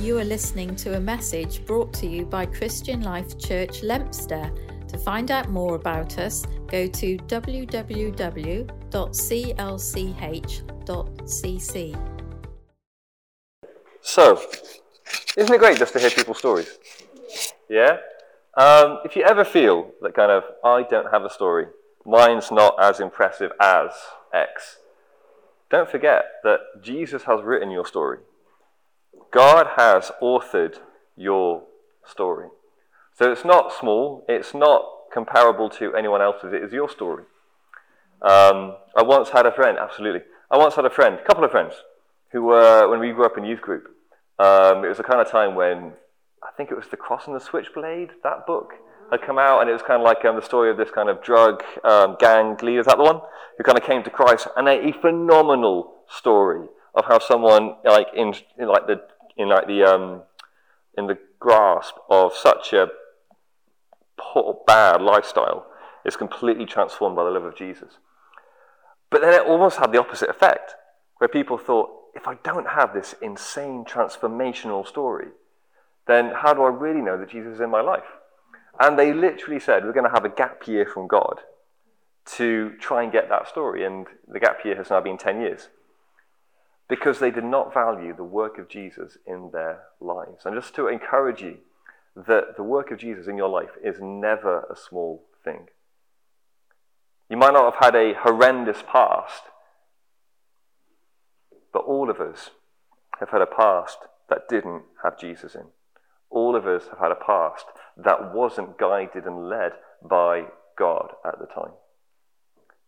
You are listening to a message brought to you by Christian Life Church Leominster. To find out more about us, go to www.clch.cc. So, isn't it great just to hear people's stories? Yeah? Um, if you ever feel that kind of, I don't have a story, mine's not as impressive as X, don't forget that Jesus has written your story. God has authored your story. So it's not small, it's not comparable to anyone else's, it is your story. Um, I once had a friend, absolutely. I once had a friend, a couple of friends, who were, when we grew up in youth group, um, it was the kind of time when I think it was The Cross and the Switchblade, that book had come out, and it was kind of like um, the story of this kind of drug um, gang leader, is that the one? Who kind of came to Christ, and a, a phenomenal story of how someone, like in, in like the in like the um, in the grasp of such a poor, bad lifestyle is completely transformed by the love of Jesus. But then it almost had the opposite effect, where people thought, if I don't have this insane transformational story, then how do I really know that Jesus is in my life? And they literally said, we're going to have a gap year from God to try and get that story. And the gap year has now been 10 years because they did not value the work of Jesus in their lives. And just to encourage you that the work of Jesus in your life is never a small thing. You might not have had a horrendous past, but all of us have had a past that didn't have Jesus in. All of us have had a past that wasn't guided and led by God at the time.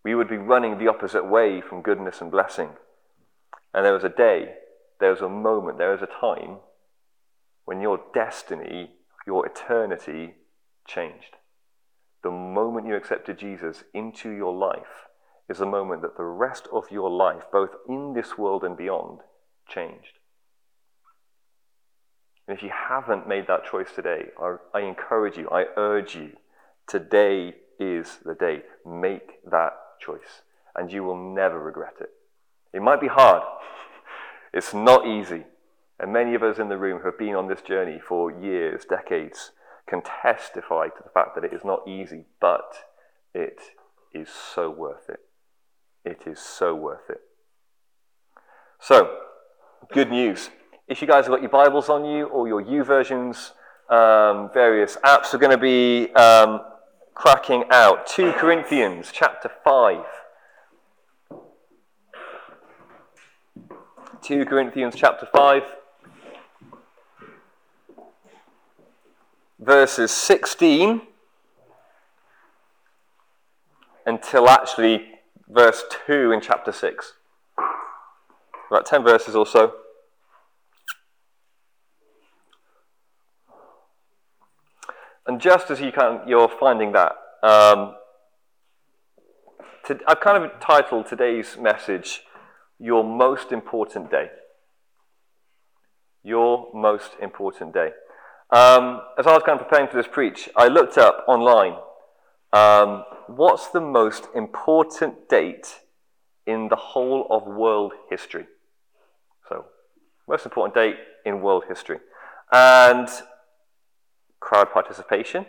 We would be running the opposite way from goodness and blessing and there was a day, there was a moment, there was a time when your destiny, your eternity changed. The moment you accepted Jesus into your life is the moment that the rest of your life, both in this world and beyond, changed. And if you haven't made that choice today, I, I encourage you, I urge you, today is the day. Make that choice, and you will never regret it. It might be hard. It's not easy. And many of us in the room who have been on this journey for years, decades, can testify to the fact that it is not easy, but it is so worth it. It is so worth it. So, good news. If you guys have got your Bibles on you or your YouVersions, um, various apps are going to be um, cracking out. 2 Corinthians chapter 5. 2 Corinthians chapter 5, verses 16 until actually verse 2 in chapter 6. About 10 verses or so. And just as you can, you're finding that, um, to, I've kind of titled today's message your most important day. Your most important day. Um, as I was kind of preparing for this preach, I looked up online um, what's the most important date in the whole of world history? So, most important date in world history. And crowd participation.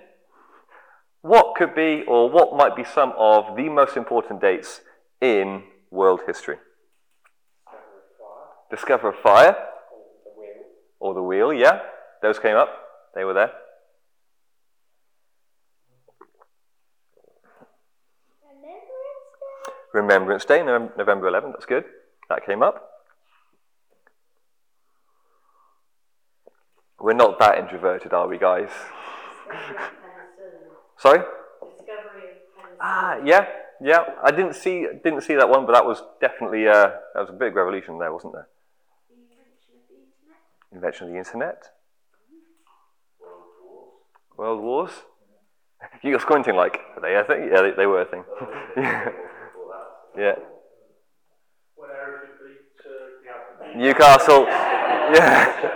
What could be, or what might be some of the most important dates in world history? Discover a fire. Or the wheel, yeah. Those came up. They were there. Remembrance Day, November 11th. That's good. That came up. We're not that introverted, are we, guys? Sorry? Ah, yeah, yeah. I didn't see didn't see that one, but that was definitely uh, that was a big revolution there, wasn't there? Invention of the internet. World Wars. World Wars. You're squinting like, are they a thing? Yeah, they, they were a thing. yeah. yeah. Newcastle. yeah.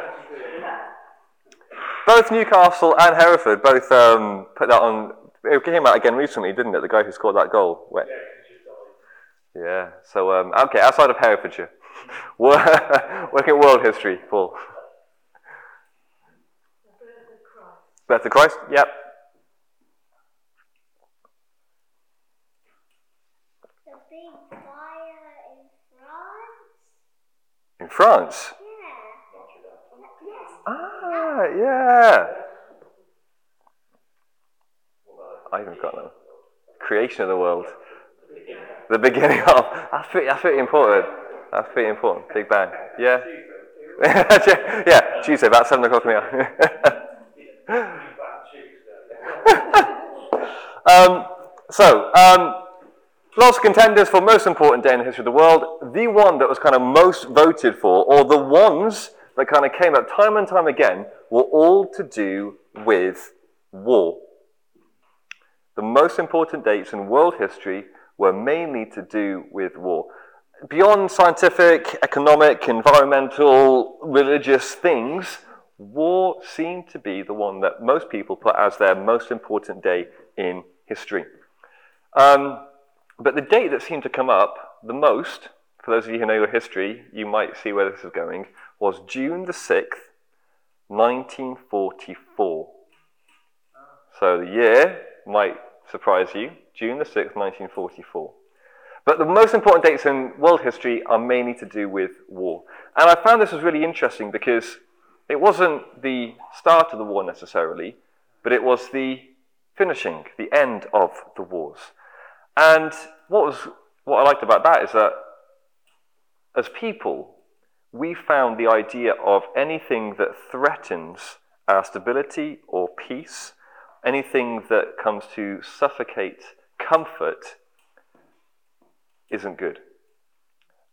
both Newcastle and Hereford both um, put that on. It came out again recently, didn't it? The guy who scored that goal. Yeah. So um, okay, outside of Herefordshire, working world history, Paul. Birth of Christ? Yep. The big fire in France? In France? Yeah. Yes. Ah, yeah. I haven't got them. Creation of the world. The beginning of. That's pretty, that's pretty important. That's pretty important. Big Bang. Yeah. yeah, Tuesday, about 7 o'clock in the. um, so, um, contenders for most important day in the history of the world. The one that was kind of most voted for, or the ones that kind of came up time and time again, were all to do with war. The most important dates in world history were mainly to do with war. Beyond scientific, economic, environmental, religious things, war seemed to be the one that most people put as their most important day in history. Um, but the date that seemed to come up the most, for those of you who know your history, you might see where this is going, was June the 6th, 1944. So the year might surprise you, June the 6th, 1944. But the most important dates in world history are mainly to do with war. And I found this was really interesting because it wasn't the start of the war necessarily, but it was the finishing, the end of the wars. And what was what I liked about that is that as people, we found the idea of anything that threatens our stability or peace, anything that comes to suffocate comfort, isn't good.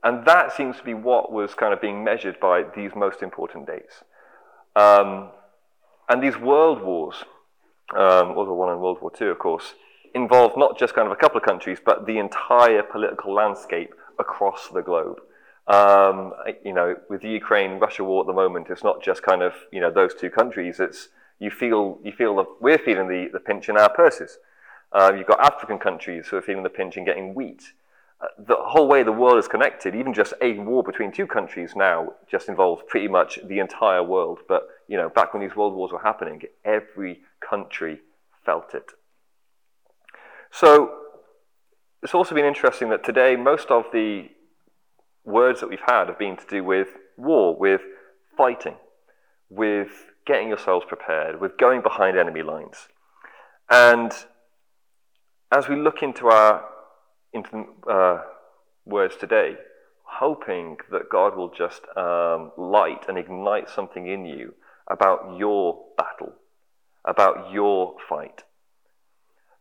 And that seems to be what was kind of being measured by these most important dates. Um, and these world wars, um, World One and World War Two, of course, involved not just kind of a couple of countries, but the entire political landscape across the globe. Um, you know, with the Ukraine-Russia war at the moment, it's not just kind of you know those two countries. It's you feel you feel that we're feeling the, the pinch in our purses. Uh, you've got African countries who are feeling the pinch in getting wheat the whole way the world is connected, even just a war between two countries now just involves pretty much the entire world. But, you know, back when these world wars were happening, every country felt it. So it's also been interesting that today most of the words that we've had have been to do with war, with fighting, with getting yourselves prepared, with going behind enemy lines. And as we look into our into uh, words today, hoping that God will just um, light and ignite something in you about your battle, about your fight.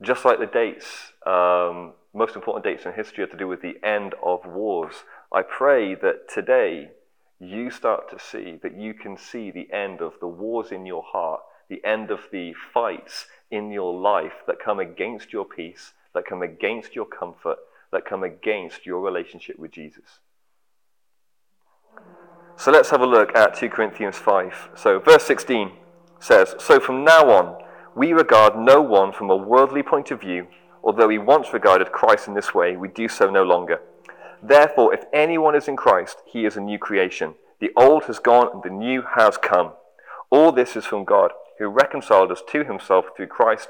Just like the dates, um, most important dates in history are to do with the end of wars. I pray that today you start to see that you can see the end of the wars in your heart, the end of the fights in your life that come against your peace, that come against your comfort, that come against your relationship with Jesus. So let's have a look at 2 Corinthians 5. So, verse 16 says So from now on, we regard no one from a worldly point of view, although we once regarded Christ in this way, we do so no longer. Therefore, if anyone is in Christ, he is a new creation. The old has gone and the new has come. All this is from God, who reconciled us to himself through Christ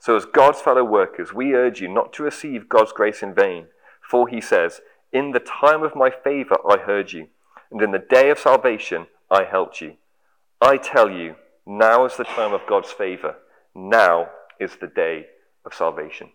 So, as God's fellow workers, we urge you not to receive God's grace in vain. For he says, In the time of my favor I heard you, and in the day of salvation I helped you. I tell you, now is the time of God's favor. Now is the day of salvation.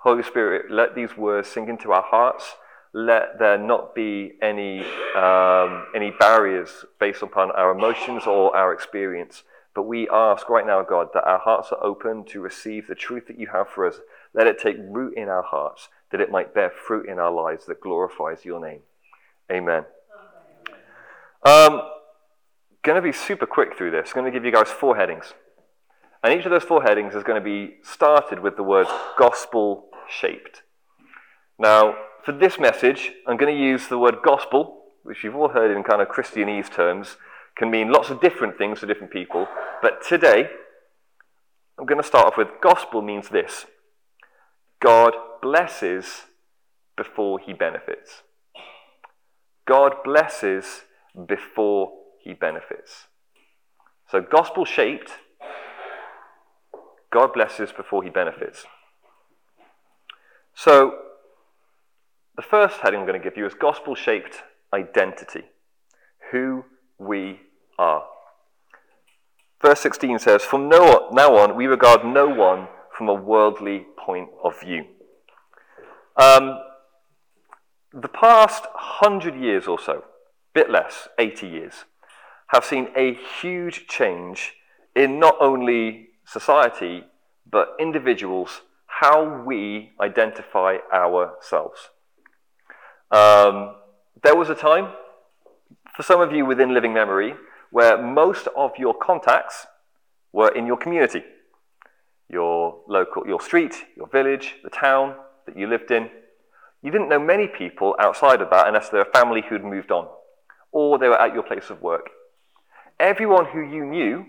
Holy Spirit, let these words sink into our hearts. Let there not be any, um, any barriers based upon our emotions or our experience. But we ask right now, God, that our hearts are open to receive the truth that you have for us. Let it take root in our hearts that it might bear fruit in our lives that glorifies your name. Amen. Um, going to be super quick through this. going to give you guys four headings. And each of those four headings is going to be started with the word gospel shaped. Now, for this message, I'm going to use the word gospel, which you've all heard in kind of Christianese terms, can mean lots of different things to different people. But today, I'm going to start off with gospel means this God blesses before he benefits. God blesses before he benefits. So, gospel shaped, God blesses before he benefits. So, the first heading I'm going to give you is gospel shaped identity. Who we are. Verse 16 says, From now on, we regard no one from a worldly point of view. Um, the past hundred years or so, bit less, 80 years, have seen a huge change in not only society, but individuals, how we identify ourselves. Um, there was a time, for some of you within living memory, where most of your contacts were in your community, your local, your street, your village, the town that you lived in. You didn't know many people outside of that unless they were a family who'd moved on, or they were at your place of work. Everyone who you knew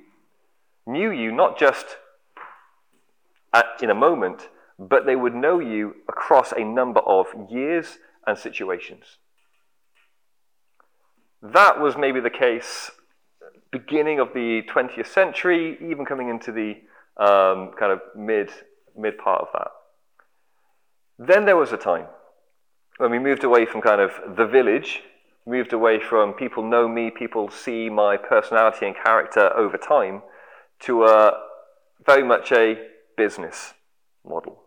knew you not just at, in a moment, but they would know you across a number of years and situations. That was maybe the case beginning of the 20th century, even coming into the um, kind of mid, mid part of that. Then there was a time when we moved away from kind of the village, moved away from people know me, people see my personality and character over time, to a, very much a business model.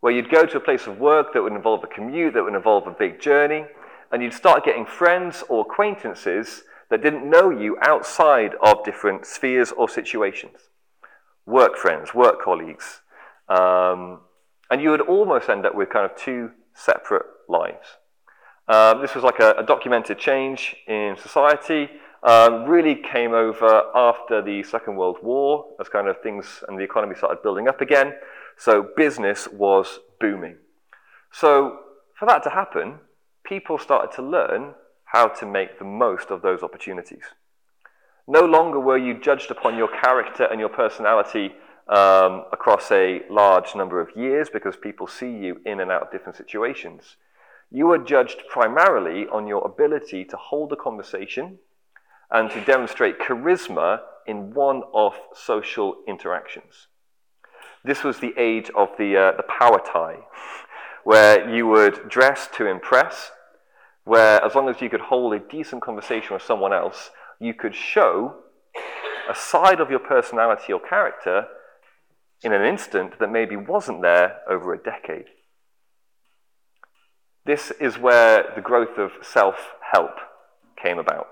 Where you'd go to a place of work that would involve a commute, that would involve a big journey, and you'd start getting friends or acquaintances that didn't know you outside of different spheres or situations. Work friends, work colleagues. Um, and you would almost end up with kind of two separate lives. Um, this was like a, a, documented change in society. Um, really came over after the Second World War as kind of things and the economy started building up again. So business was booming. So for that to happen, people started to learn how to make the most of those opportunities. No longer were you judged upon your character and your personality um, across a large number of years because people see you in and out of different situations. You were judged primarily on your ability to hold a conversation and to demonstrate charisma in one off social interactions. This was the age of the, uh, the power tie, where you would dress to impress where as long as you could hold a decent conversation with someone else, you could show a side of your personality or character in an instant that maybe wasn't there over a decade. This is where the growth of self help came about,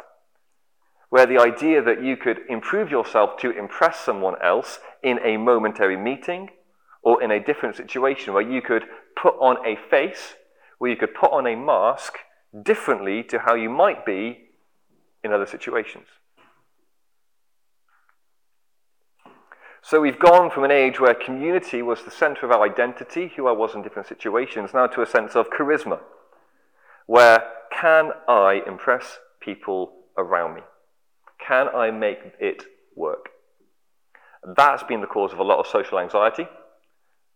where the idea that you could improve yourself to impress someone else in a momentary meeting or in a different situation, where you could put on a face, where you could put on a mask differently to how you might be in other situations. So we've gone from an age where community was the center of our identity, who I was in different situations, now to a sense of charisma, where can I impress people around me? Can I make it work? That's been the cause of a lot of social anxiety.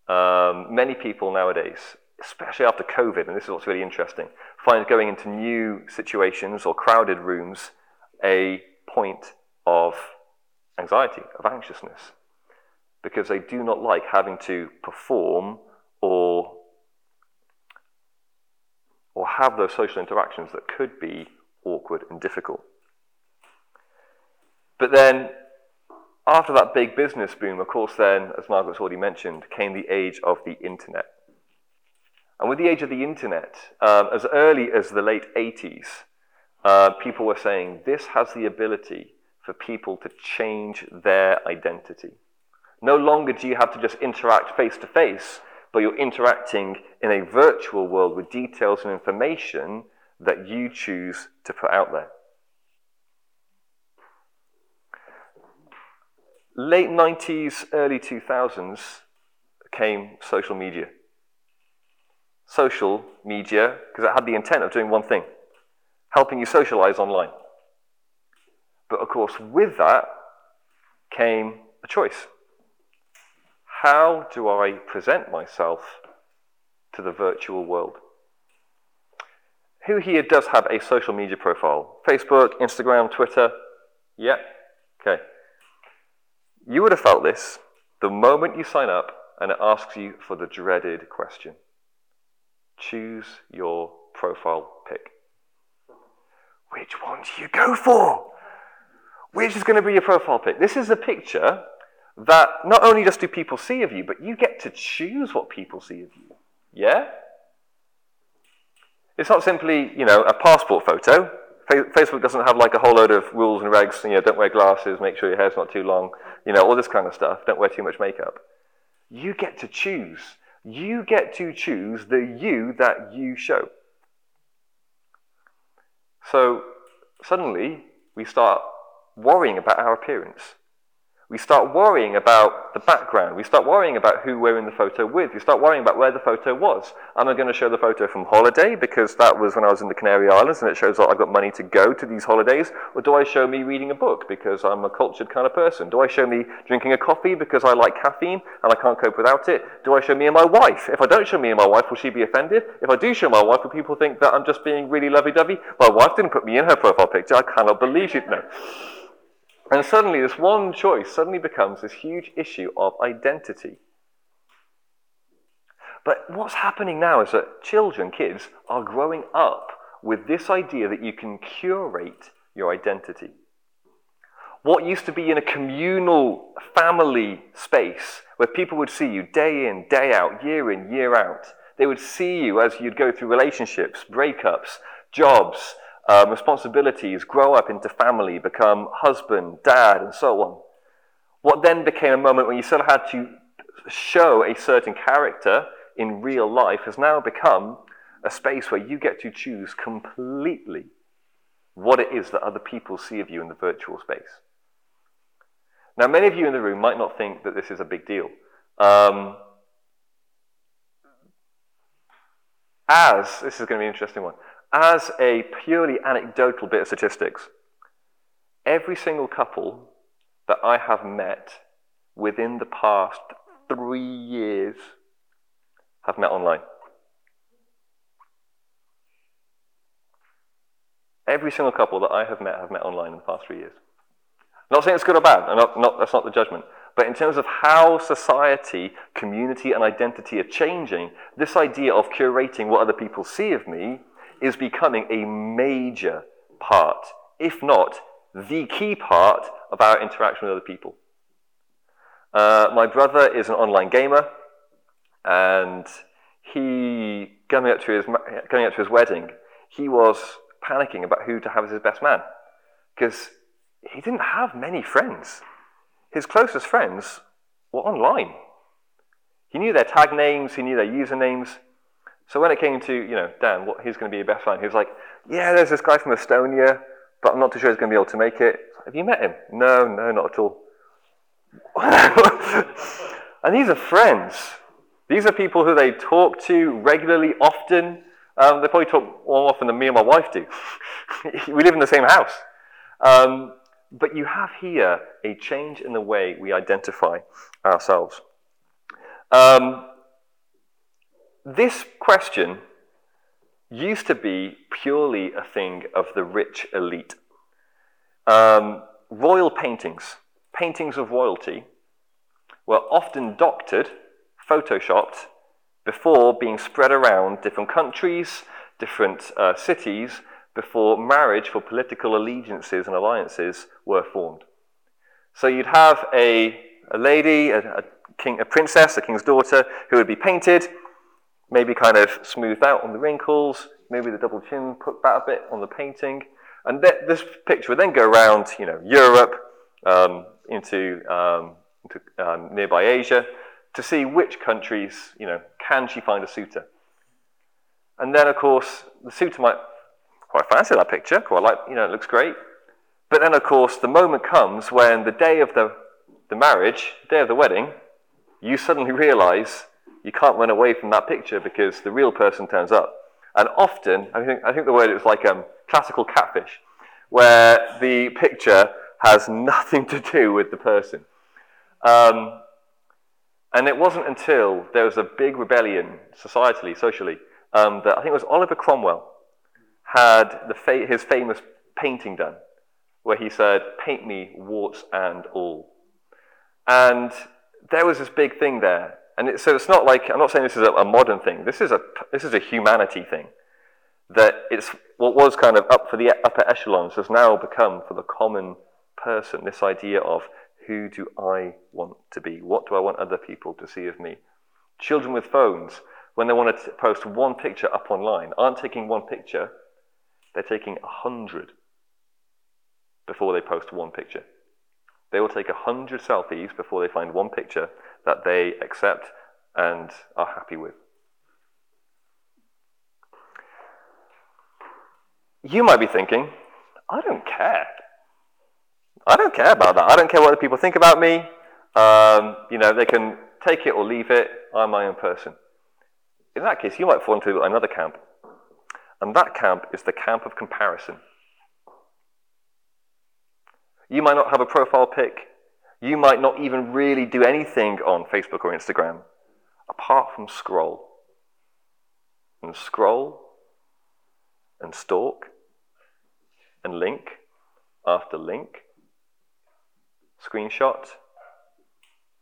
Um, many people nowadays especially after COVID, and this is what's really interesting, find going into new situations or crowded rooms a point of anxiety, of anxiousness, because they do not like having to perform or or have those social interactions that could be awkward and difficult. But then, after that big business boom, of course, then, as Margaret's already mentioned, came the age of the internet. And with the age of the internet, um, as early as the late 80s, uh, people were saying this has the ability for people to change their identity. No longer do you have to just interact face to face, but you're interacting in a virtual world with details and information that you choose to put out there. Late 90s, early 2000s came social media. Social media, because it had the intent of doing one thing helping you socialize online. But of course, with that came a choice. How do I present myself to the virtual world? Who here does have a social media profile? Facebook, Instagram, Twitter? Yeah? Okay. You would have felt this the moment you sign up and it asks you for the dreaded question choose your profile pic. Which one do you go for? Which is going to be your profile pic? This is a picture that not only just do people see of you, but you get to choose what people see of you. Yeah? It's not simply, you know, a passport photo. Facebook doesn't have like a whole load of rules and regs. You know, don't wear glasses, make sure your hair's not too long, you know, all this kind of stuff. Don't wear too much makeup. You get to choose. You get to choose the you that you show. So suddenly we start worrying about our appearance. We start worrying about the background. We start worrying about who we're in the photo with. We start worrying about where the photo was. Am I going to show the photo from holiday because that was when I was in the Canary Islands and it shows that I've got money to go to these holidays? Or do I show me reading a book because I'm a cultured kind of person? Do I show me drinking a coffee because I like caffeine and I can't cope without it? Do I show me and my wife? If I don't show me and my wife, will she be offended? If I do show my wife, will people think that I'm just being really lovey dovey? My wife didn't put me in her profile picture. I cannot believe she'd know. And suddenly, this one choice suddenly becomes this huge issue of identity. But what's happening now is that children, kids, are growing up with this idea that you can curate your identity. What used to be in a communal family space where people would see you day in, day out, year in, year out, they would see you as you'd go through relationships, breakups, jobs, um, responsibilities, grow up into family, become husband, dad, and so on. What then became a moment when you sort of had to show a certain character in real life has now become a space where you get to choose completely what it is that other people see of you in the virtual space. Now, many of you in the room might not think that this is a big deal. Um, as, this is going to be an interesting one, as a purely anecdotal bit of statistics, every single couple that I have met within the past three years have met online. Every single couple that I have met have met online in the past three years. I'm not saying it's good or bad, not, not, that's not the judgment. But in terms of how society, community, and identity are changing, this idea of curating what other people see of me is becoming a major part, if not the key part, of our interaction with other people. Uh, my brother is an online gamer, and he, coming up, to his, coming up to his wedding, he was panicking about who to have as his best man because he didn't have many friends. His closest friends were online. He knew their tag names, he knew their usernames, so when it came to, you know, Dan, what he's going to be your best friend, he was like, yeah, there's this guy from Estonia, but I'm not too sure he's going to be able to make it. Have you met him? No, no, not at all. and these are friends. These are people who they talk to regularly, often. Um, they probably talk more often than me and my wife do. we live in the same house. Um, but you have here a change in the way we identify ourselves. Um, this question used to be purely a thing of the rich elite. Um, royal paintings, paintings of royalty, were often doctored, photoshopped, before being spread around different countries, different uh, cities, before marriage for political allegiances and alliances were formed. So you'd have a, a lady, a, a, king, a princess, a king's daughter, who would be painted, maybe kind of smoothed out on the wrinkles, maybe the double chin put back a bit on the painting. And th- this picture would then go around, you know, Europe, um, into, um, into um, nearby Asia, to see which countries, you know, can she find a suitor. And then, of course, the suitor might quite fancy that picture, quite like, you know, it looks great. But then, of course, the moment comes when the day of the the marriage, the day of the wedding, you suddenly realize you can't run away from that picture because the real person turns up. And often, I think, I think the word is like um, classical catfish, where the picture has nothing to do with the person. Um, and it wasn't until there was a big rebellion, societally, socially, um, that I think it was Oliver Cromwell had fa- his famous painting done, where he said, Paint me warts and all. And there was this big thing there. And it, so it's not like, I'm not saying this is a, a modern thing, this is a, this is a humanity thing. That it's what was kind of up for the upper echelons has now become for the common person this idea of who do I want to be? What do I want other people to see of me? Children with phones, when they want to post one picture up online, aren't taking one picture, they're taking a hundred before they post one picture. They will take a hundred selfies before they find one picture that they accept and are happy with. You might be thinking, I don't care. I don't care about that. I don't care what other people think about me. Um, you know, they can take it or leave it. I'm my own person. In that case, you might fall into another camp. And that camp is the camp of comparison. You might not have a profile pic. You might not even really do anything on Facebook or Instagram apart from scroll. And scroll and stalk and link after link screenshot,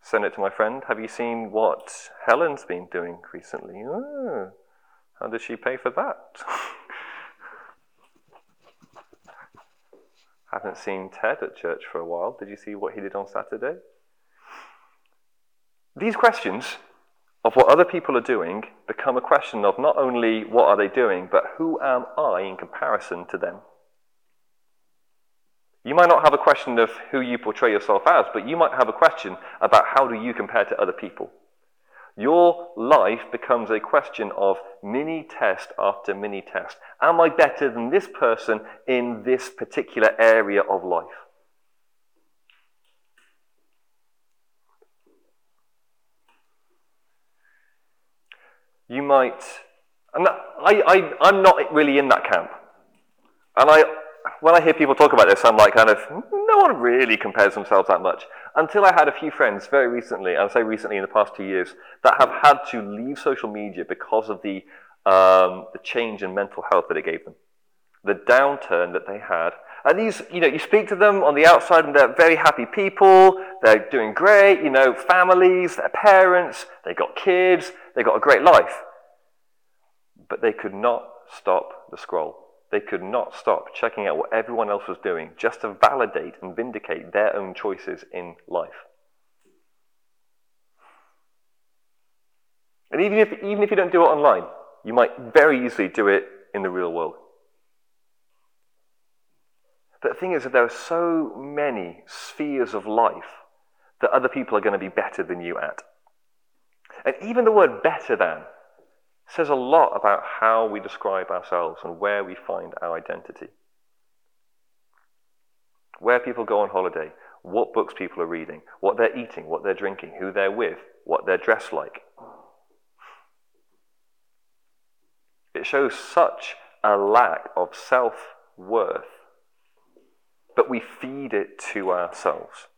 send it to my friend. Have you seen what Helen's been doing recently? Oh, how does she pay for that? Haven't seen Ted at church for a while. Did you see what he did on Saturday? These questions of what other people are doing become a question of not only what are they doing, but who am I in comparison to them? You might not have a question of who you portray yourself as, but you might have a question about how do you compare to other people. Your life becomes a question of mini test after mini test. Am I better than this person in this particular area of life? You might, and I, I, I'm not really in that camp. And I when I hear people talk about this, I'm like, kind of, no one really compares themselves that much. Until I had a few friends very recently, and I say recently in the past two years, that have had to leave social media because of the, um, the change in mental health that it gave them. The downturn that they had. And these, you know, you speak to them on the outside and they're very happy people, they're doing great, you know, families, they're parents, they've got kids, they've got a great life. But they could not stop the scroll. They could not stop checking out what everyone else was doing just to validate and vindicate their own choices in life. And even if, even if you don't do it online, you might very easily do it in the real world. But the thing is that there are so many spheres of life that other people are going to be better than you at. And even the word better than says a lot about how we describe ourselves and where we find our identity. Where people go on holiday, what books people are reading, what they're eating, what they're drinking, who they're with, what they're dressed like. It shows such a lack of self worth, but we feed it to ourselves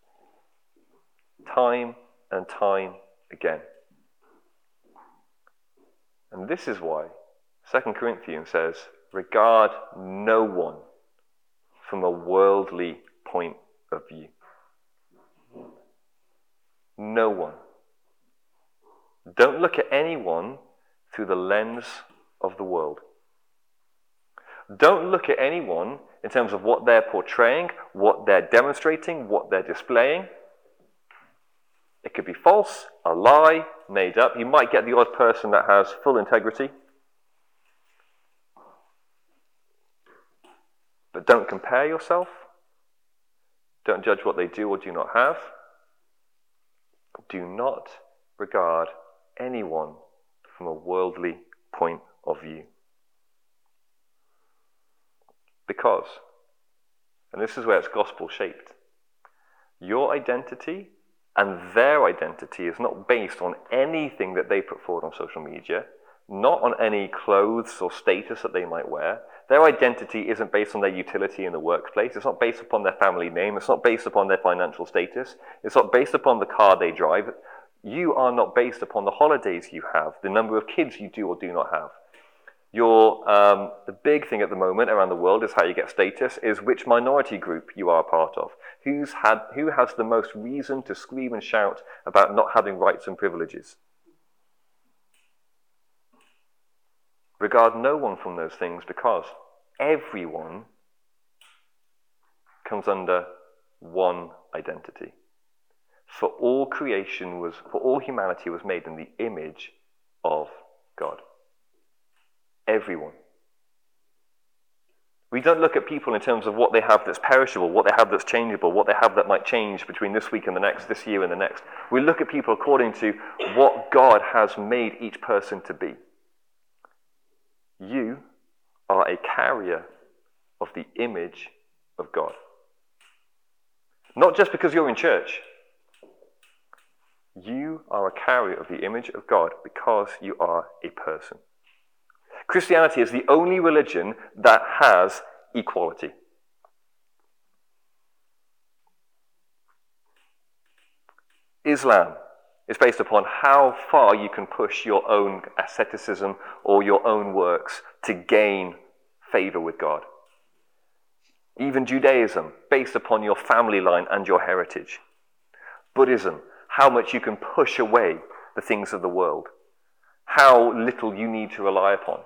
time and time again. And this is why 2 Corinthians says, regard no one from a worldly point of view. No one. Don't look at anyone through the lens of the world. Don't look at anyone in terms of what they're portraying, what they're demonstrating, what they're displaying. It could be false, a lie, made up. You might get the odd person that has full integrity. But don't compare yourself. Don't judge what they do or do not have. Do not regard anyone from a worldly point of view. Because, and this is where it's gospel shaped, your identity And their identity is not based on anything that they put forward on social media, not on any clothes or status that they might wear. Their identity isn't based on their utility in the workplace. It's not based upon their family name. It's not based upon their financial status. It's not based upon the car they drive. You are not based upon the holidays you have, the number of kids you do or do not have. Your, um, the big thing at the moment around the world is how you get status, is which minority group you are part of. Who's had, who has the most reason to scream and shout about not having rights and privileges? Regard no one from those things because everyone comes under one identity. For all creation was, for all humanity was made in the image of God. Everyone. We don't look at people in terms of what they have that's perishable, what they have that's changeable, what they have that might change between this week and the next, this year and the next. We look at people according to what God has made each person to be. You are a carrier of the image of God. Not just because you're in church. You are a carrier of the image of God because you are a person. Christianity is the only religion that has equality. Islam is based upon how far you can push your own asceticism or your own works to gain favor with God. Even Judaism, based upon your family line and your heritage. Buddhism, how much you can push away the things of the world, how little you need to rely upon.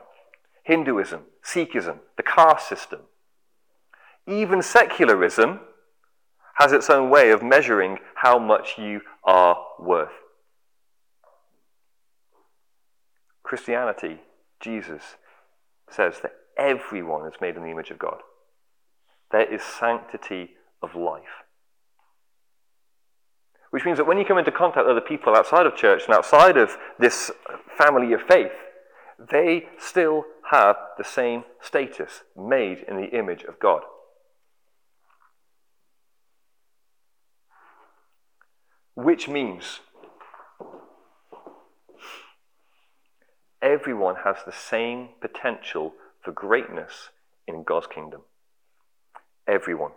Hinduism, Sikhism, the caste system. Even secularism has its own way of measuring how much you are worth. Christianity, Jesus, says that everyone is made in the image of God. There is sanctity of life. Which means that when you come into contact with other people outside of church and outside of this family of faith, they still have the same status, made in the image of God. Which means everyone has the same potential for greatness in God's kingdom. Everyone.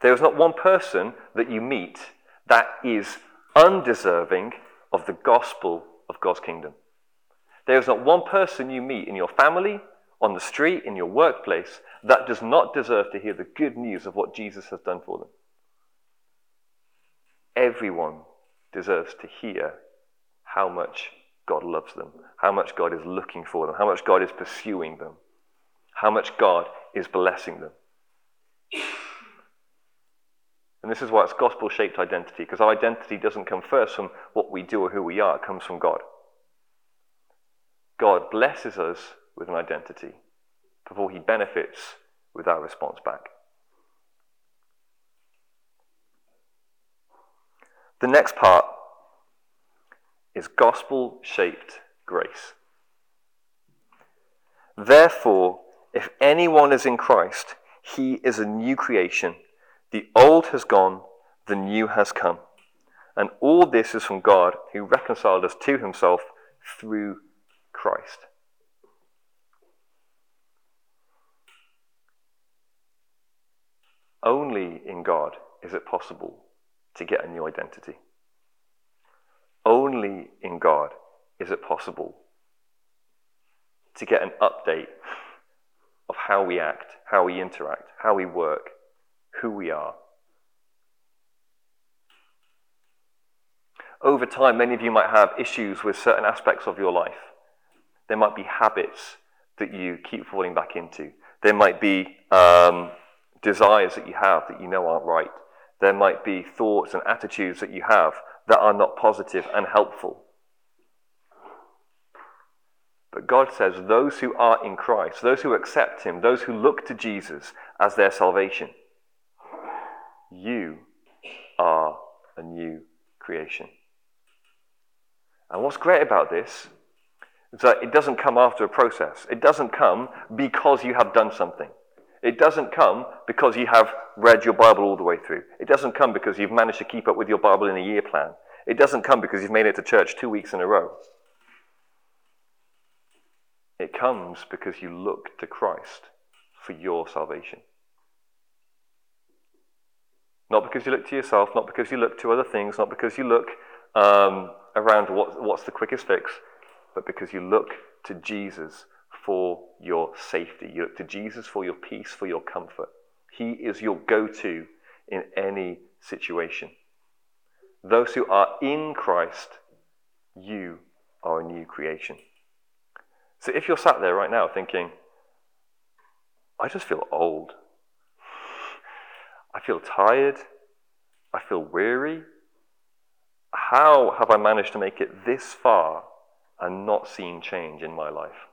There is not one person that you meet that is undeserving of the gospel of God's kingdom. There is not one person you meet in your family, on the street, in your workplace, that does not deserve to hear the good news of what Jesus has done for them. Everyone deserves to hear how much God loves them, how much God is looking for them, how much God is pursuing them, how much God is blessing them. And this is why it's gospel shaped identity, because our identity doesn't come first from what we do or who we are, it comes from God. God blesses us with an identity before he benefits with our response back. The next part is gospel shaped grace. Therefore, if anyone is in Christ, he is a new creation. The old has gone, the new has come. And all this is from God, who reconciled us to himself through Christ. Only in God is it possible to get a new identity. Only in God is it possible to get an update of how we act, how we interact, how we work, who we are. Over time, many of you might have issues with certain aspects of your life. There might be habits that you keep falling back into. There might be um, desires that you have that you know aren't right. There might be thoughts and attitudes that you have that are not positive and helpful. But God says those who are in Christ, those who accept Him, those who look to Jesus as their salvation, you are a new creation. And what's great about this that it doesn't come after a process. It doesn't come because you have done something. It doesn't come because you have read your Bible all the way through. It doesn't come because you've managed to keep up with your Bible in a year plan. It doesn't come because you've made it to church two weeks in a row. It comes because you look to Christ for your salvation. Not because you look to yourself, not because you look to other things, not because you look um, around what, what's the quickest fix, but because you look to Jesus for your safety. You look to Jesus for your peace, for your comfort. He is your go to in any situation. Those who are in Christ, you are a new creation. So if you're sat there right now thinking, I just feel old, I feel tired, I feel weary, how have I managed to make it this far and not seen change in my life?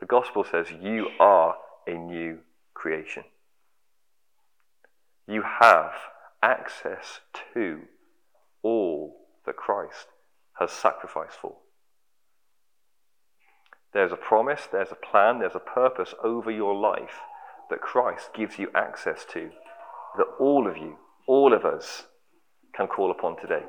The gospel says you are a new creation. You have access to all that Christ has sacrificed for. There's a promise, there's a plan, there's a purpose over your life that Christ gives you access to, that all of you, all of us, can call upon today.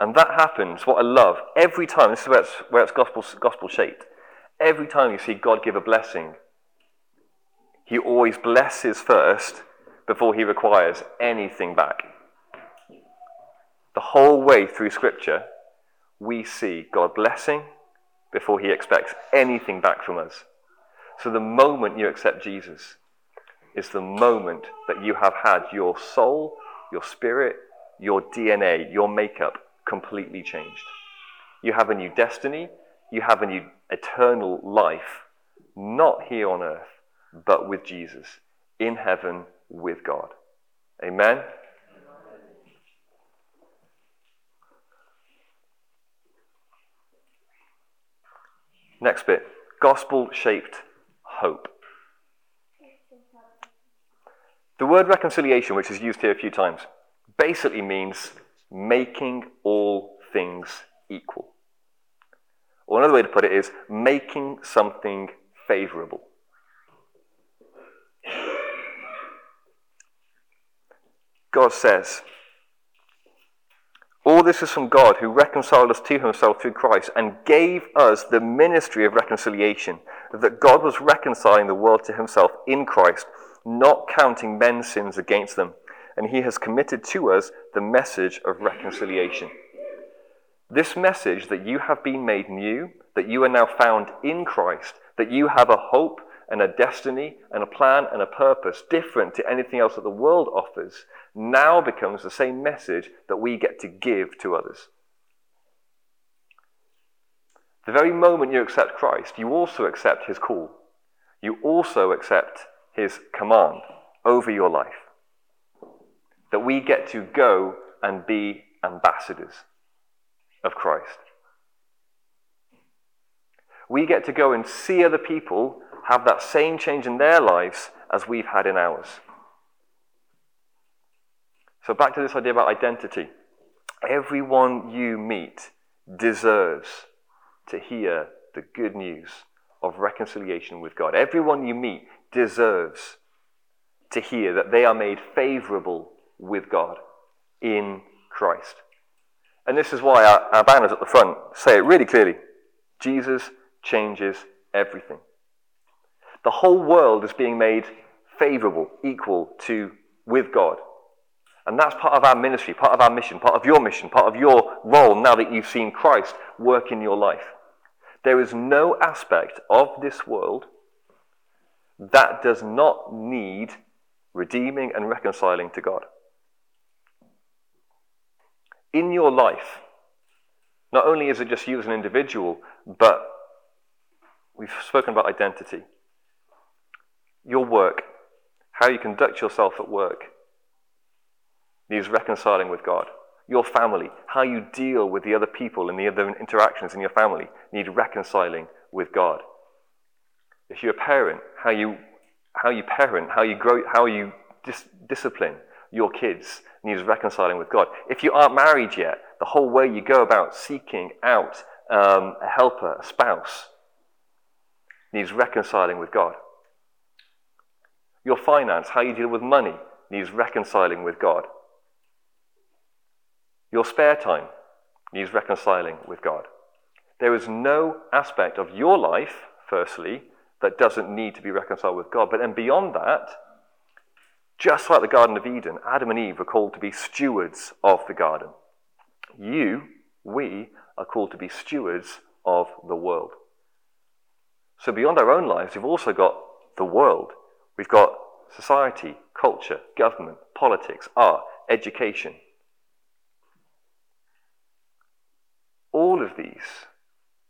And that happens, what I love, every time, this is where it's, where it's gospel, gospel shaped. Every time you see God give a blessing, He always blesses first before He requires anything back. The whole way through Scripture, we see God blessing before He expects anything back from us. So the moment you accept Jesus is the moment that you have had your soul, your spirit, your DNA, your makeup completely changed. You have a new destiny, you have a new eternal life, not here on earth, but with Jesus, in heaven with God. Amen? Next bit gospel shaped hope. The word reconciliation, which is used here a few times, basically means making all things equal. Or another way to put it is making something favorable. God says, All this is from God who reconciled us to himself through Christ and gave us the ministry of reconciliation, that God was reconciling the world to himself in Christ, not counting men's sins against them and he has committed to us the message of reconciliation. This message that you have been made new, that you are now found in Christ, that you have a hope and a destiny and a plan and a purpose different to anything else that the world offers, now becomes the same message that we get to give to others. The very moment you accept Christ, you also accept his call. You also accept his command over your life that we get to go and be ambassadors of Christ. We get to go and see other people have that same change in their lives as we've had in ours. So, back to this idea about identity. Everyone you meet deserves to hear the good news of reconciliation with God. Everyone you meet deserves to hear that they are made favorable with God in Christ. And this is why our, our banners at the front say it really clearly Jesus changes everything. The whole world is being made favorable, equal to with God. And that's part of our ministry, part of our mission, part of your mission, part of your role now that you've seen Christ work in your life. There is no aspect of this world that does not need redeeming and reconciling to God in your life, not only is it just you as an individual, but we've spoken about identity. Your work, how you conduct yourself at work, needs reconciling with God. Your family, how you deal with the other people and the other interactions in your family, need reconciling with God. If you're a parent, how you, how you parent, how you grow, how you dis- discipline your kids needs reconciling with God. If you aren't married yet, the whole way you go about seeking out um, a helper, a spouse, needs reconciling with God. Your finance, how you deal with money, needs reconciling with God. Your spare time needs reconciling with God. There is no aspect of your life, firstly, that doesn't need to be reconciled with God. But then beyond that, just like the Garden of Eden, Adam and Eve were called to be stewards of the garden. You, we, are called to be stewards of the world. So beyond our own lives, we've also got the world. We've got society, culture, government, politics, art, education. All of these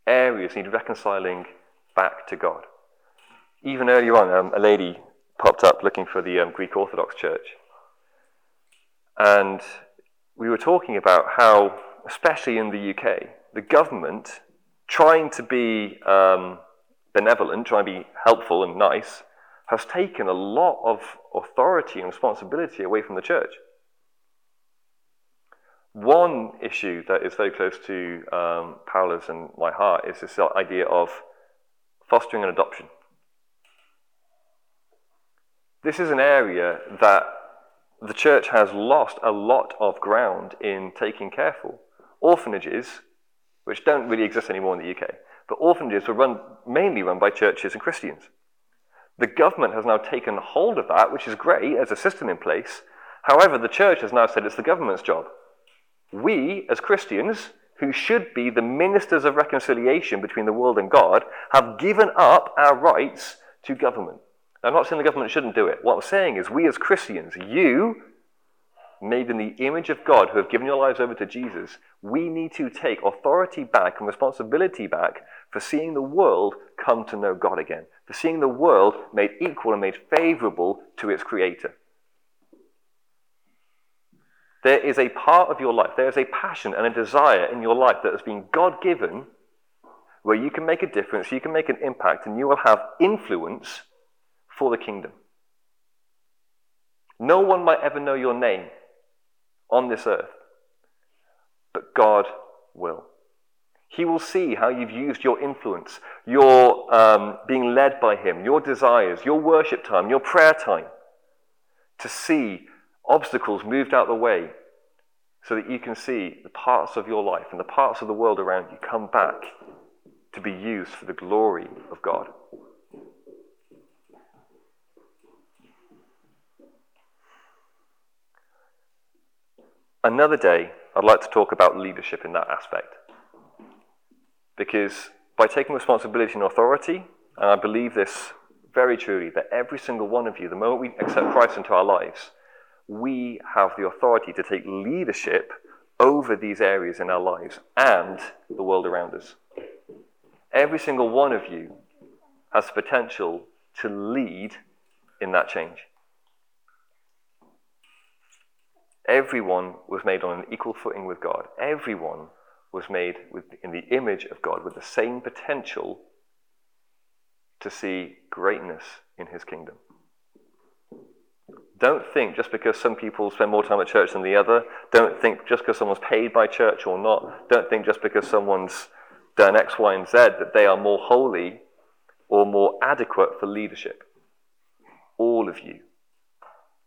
areas need reconciling back to God. Even earlier on, um, a lady popped up looking for the um, Greek Orthodox Church. And we were talking about how, especially in the UK, the government, trying to be um, benevolent, trying to be helpful and nice, has taken a lot of authority and responsibility away from the church. One issue that is very close to um, Paula's and my heart is this idea of fostering and adoption. This is an area that the church has lost a lot of ground in taking care for. Orphanages, which don't really exist anymore in the UK, but orphanages were run, mainly run by churches and Christians. The government has now taken hold of that, which is great as a system in place. However, the church has now said it's the government's job we, as Christians, who should be the ministers of reconciliation between the world and God, have given up our rights to government. I'm not saying the government shouldn't do it. What I'm saying is, we as Christians, you, made in the image of God, who have given your lives over to Jesus, we need to take authority back and responsibility back for seeing the world come to know God again, for seeing the world made equal and made favorable to its Creator. There is a part of your life, there is a passion and a desire in your life that has been God given where you can make a difference, you can make an impact, and you will have influence for the kingdom. No one might ever know your name on this earth, but God will. He will see how you've used your influence, your um, being led by Him, your desires, your worship time, your prayer time, to see obstacles moved out of the way so that you can see the parts of your life and the parts of the world around you come back to be used for the glory of God. Another day, I'd like to talk about leadership in that aspect. Because by taking responsibility and authority, and I believe this very truly, that every single one of you, the moment we accept Christ into our lives, we have the authority to take leadership over these areas in our lives and the world around us. Every single one of you has the potential to lead in that change. Everyone was made on an equal footing with God. Everyone was made with, in the image of God with the same potential to see greatness in his kingdom. Don't think just because some people spend more time at church than the other, don't think just because someone's paid by church or not, don't think just because someone's done X, Y, and Z that they are more holy or more adequate for leadership. All of you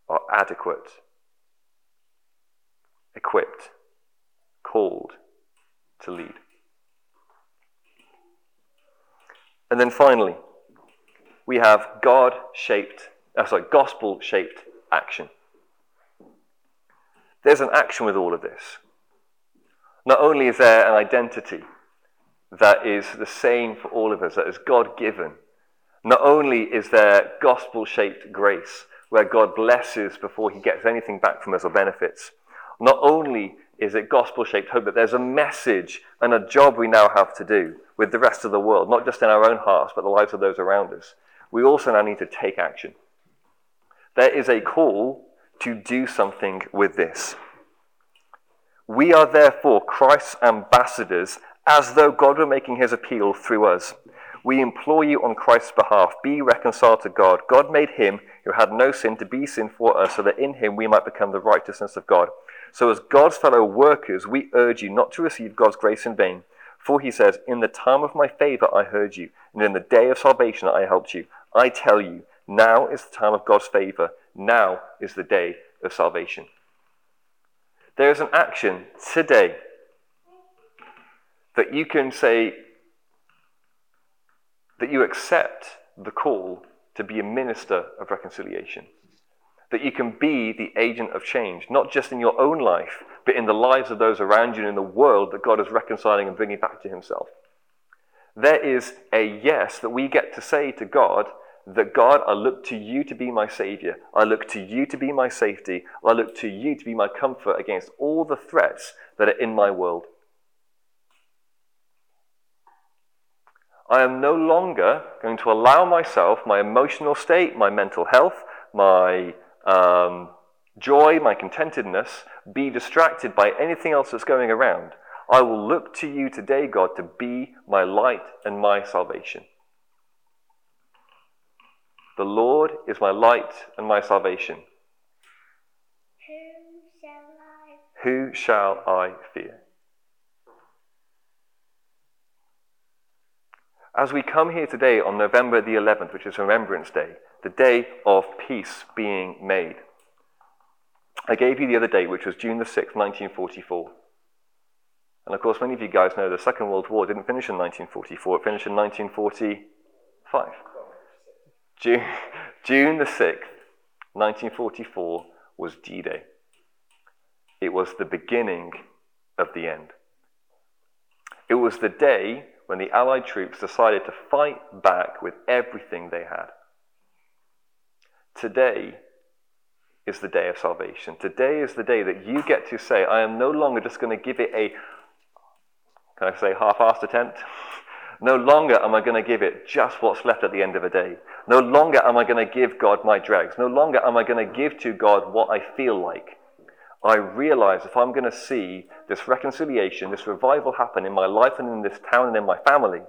are adequate, equipped, called to lead. And then finally, we have God shaped, uh, sorry, gospel shaped action. There's an action with all of this. Not only is there an identity that is the same for all of us, that is God given, not only is there gospel shaped grace where God blesses before he gets anything back from us or benefits, not only is it gospel shaped hope, but there's a message and a job we now have to do with the rest of the world, not just in our own hearts, but the lives of those around us. We also now need to take action. There is a call to do something with this. We are therefore Christ's ambassadors, as though God were making his appeal through us. We implore you on Christ's behalf, be reconciled to God. God made him who had no sin to be sin for us, so that in him we might become the righteousness of God. So, as God's fellow workers, we urge you not to receive God's grace in vain. For he says, In the time of my favor I heard you, and in the day of salvation I helped you. I tell you, now is the time of God's favor. Now is the day of salvation. There is an action today that you can say that you accept the call to be a minister of reconciliation. That you can be the agent of change, not just in your own life, but in the lives of those around you and in the world that God is reconciling and bringing back to Himself. There is a yes that we get to say to God that God, I look to you to be my Savior. I look to you to be my safety. I look to you to be my comfort against all the threats that are in my world. I am no longer going to allow myself, my emotional state, my mental health, my um, joy, my contentedness, be distracted by anything else that's going around. I will look to you today, God, to be my light and my salvation. The Lord is my light and my salvation. Who shall I Who shall I fear? As we come here today on November the 11th, which is Remembrance Day, the day of peace being made, I gave you the other date, which was June the 6th, 1944. And of course, many of you guys know the Second World War didn't finish in 1944, it finished in 1945. June, June the 6th, 1944, was D Day. It was the beginning of the end. It was the day when the Allied troops decided to fight back with everything they had. Today is the day of salvation. Today is the day that you get to say, I am no longer just going to give it a, can I say, half assed attempt? No longer am I going to give it just what's left at the end of a day. No longer am I going to give God my dregs. No longer am I going to give to God what I feel like. I realize if I'm going to see this reconciliation, this revival happen in my life and in this town and in my family,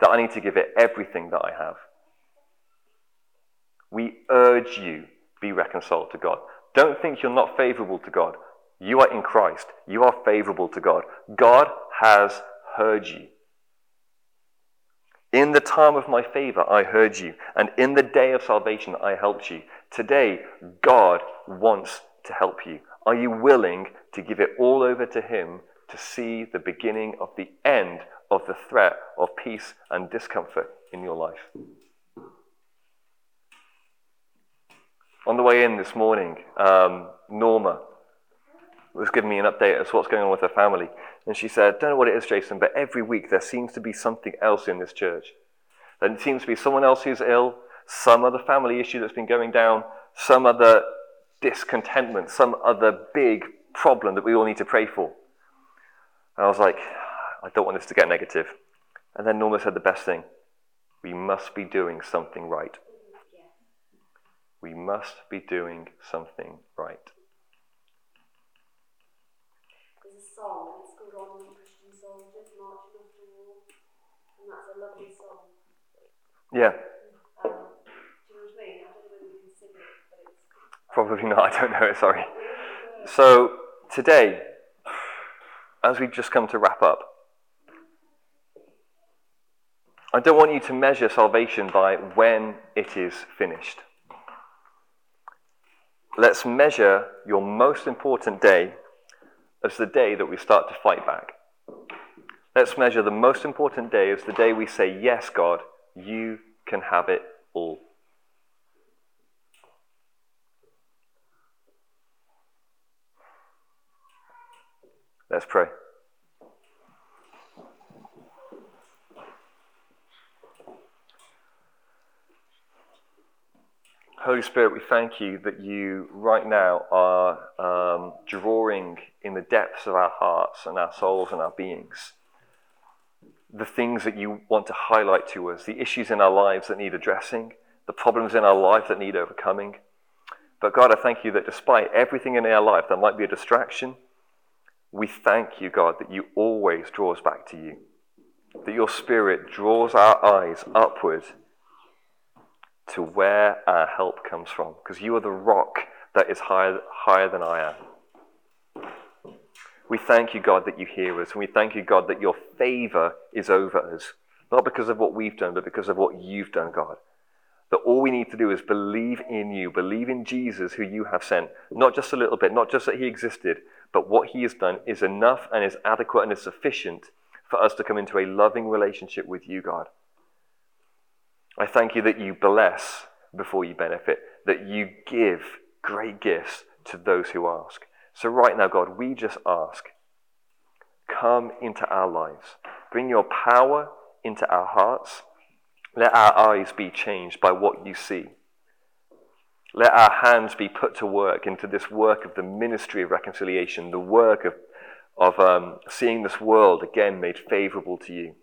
that I need to give it everything that I have. We urge you, be reconciled to God. Don't think you're not favorable to God. You are in Christ. You are favorable to God. God has heard you. In the time of my favor, I heard you, and in the day of salvation, I helped you. Today, God wants to help you. Are you willing to give it all over to Him to see the beginning of the end of the threat of peace and discomfort in your life? On the way in this morning, um, Norma was giving me an update as to what's going on with her family. And she said, Don't know what it is, Jason, but every week there seems to be something else in this church. There seems to be someone else who's ill, some other family issue that's been going down, some other discontentment, some other big problem that we all need to pray for. And I was like, I don't want this to get negative. And then Norma said the best thing we must be doing something right. We must be doing something right. There's a song, it's called On Christian Soldiers Marching Off to War, and that's a lovely song. Yeah, Um, do you know what I mean? I don't know whether you can sing it, but it's probably not. I don't know sorry. So, today, as we just come to wrap up, I don't want you to measure salvation by when it is finished. Let's measure your most important day as the day that we start to fight back. Let's measure the most important day as the day we say, Yes, God, you can have it all. Let's pray. Holy Spirit, we thank you that you right now are um, drawing in the depths of our hearts and our souls and our beings the things that you want to highlight to us, the issues in our lives that need addressing, the problems in our life that need overcoming. But God, I thank you that despite everything in our life that might be a distraction, we thank you, God, that you always draw us back to you. That your Spirit draws our eyes upward to where our help comes from. Because you are the rock that is higher, higher than I am. We thank you, God, that you hear us. And we thank you, God, that your favor is over us. Not because of what we've done, but because of what you've done, God. That all we need to do is believe in you, believe in Jesus, who you have sent. Not just a little bit, not just that he existed, but what he has done is enough and is adequate and is sufficient for us to come into a loving relationship with you, God. I thank you that you bless before you benefit, that you give great gifts to those who ask. So, right now, God, we just ask come into our lives, bring your power into our hearts. Let our eyes be changed by what you see. Let our hands be put to work into this work of the ministry of reconciliation, the work of, of um, seeing this world again made favorable to you.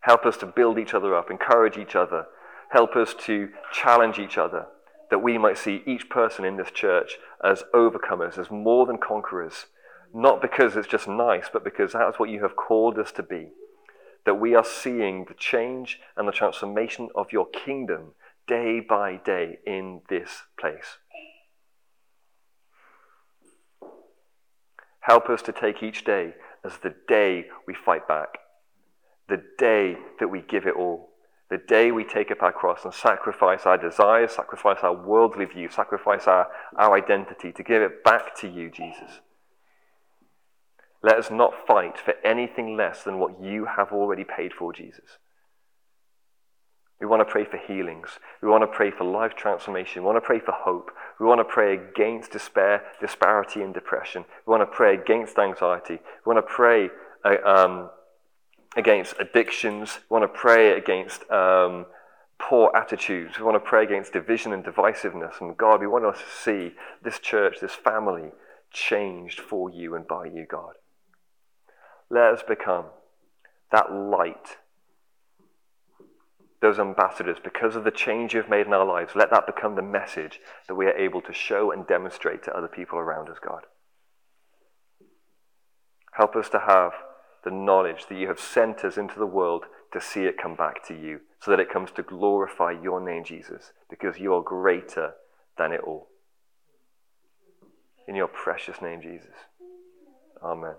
Help us to build each other up, encourage each other, help us to challenge each other, that we might see each person in this church as overcomers, as more than conquerors, not because it's just nice, but because that's what you have called us to be. That we are seeing the change and the transformation of your kingdom day by day in this place. Help us to take each day as the day we fight back, the day that we give it all, the day we take up our cross and sacrifice our desires, sacrifice our worldly view, sacrifice our, our identity to give it back to you, Jesus. Let us not fight for anything less than what you have already paid for, Jesus. We want to pray for healings. We want to pray for life transformation. We want to pray for hope. We want to pray against despair, disparity, and depression. We want to pray against anxiety. We want to pray uh, um, against addictions. We want to pray against um, poor attitudes. We want to pray against division and divisiveness. And God, we want us to see this church, this family, changed for you and by you, God. Let us become that light those ambassadors, because of the change you've made in our lives, let that become the message that we are able to show and demonstrate to other people around us, God. Help us to have the knowledge that you have sent us into the world to see it come back to you, so that it comes to glorify your name, Jesus, because you are greater than it all. In your precious name, Jesus. Amen.